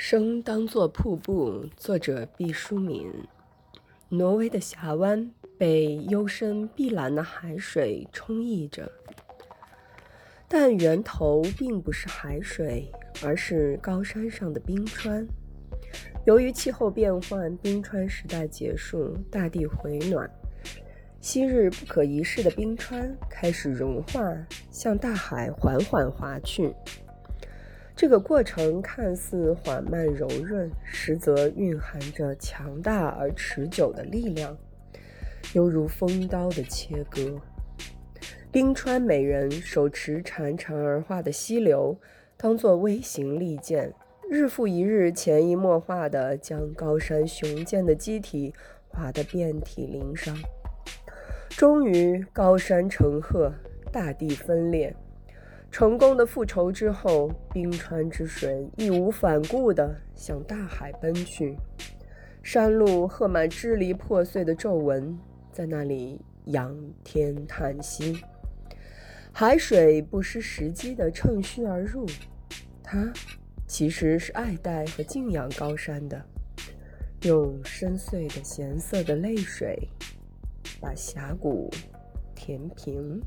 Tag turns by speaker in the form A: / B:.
A: 生当作瀑布，作者毕淑敏。挪威的峡湾被幽深碧蓝的海水充溢着，但源头并不是海水，而是高山上的冰川。由于气候变换，冰川时代结束，大地回暖，昔日不可一世的冰川开始融化，向大海缓缓滑去。这个过程看似缓慢柔润，实则蕴含着强大而持久的力量，犹如锋刀的切割。冰川美人手持潺潺而化的溪流，当作微型利剑，日复一日、潜移默化地将高山雄健的机体划得遍体鳞伤。终于，高山成鹤，大地分裂。成功的复仇之后，冰川之水义无反顾地向大海奔去，山路刻满支离破碎的皱纹，在那里仰天叹息。海水不失时机地趁虚而入，它其实是爱戴和敬仰高山的，用深邃的咸涩的泪水把峡谷填平。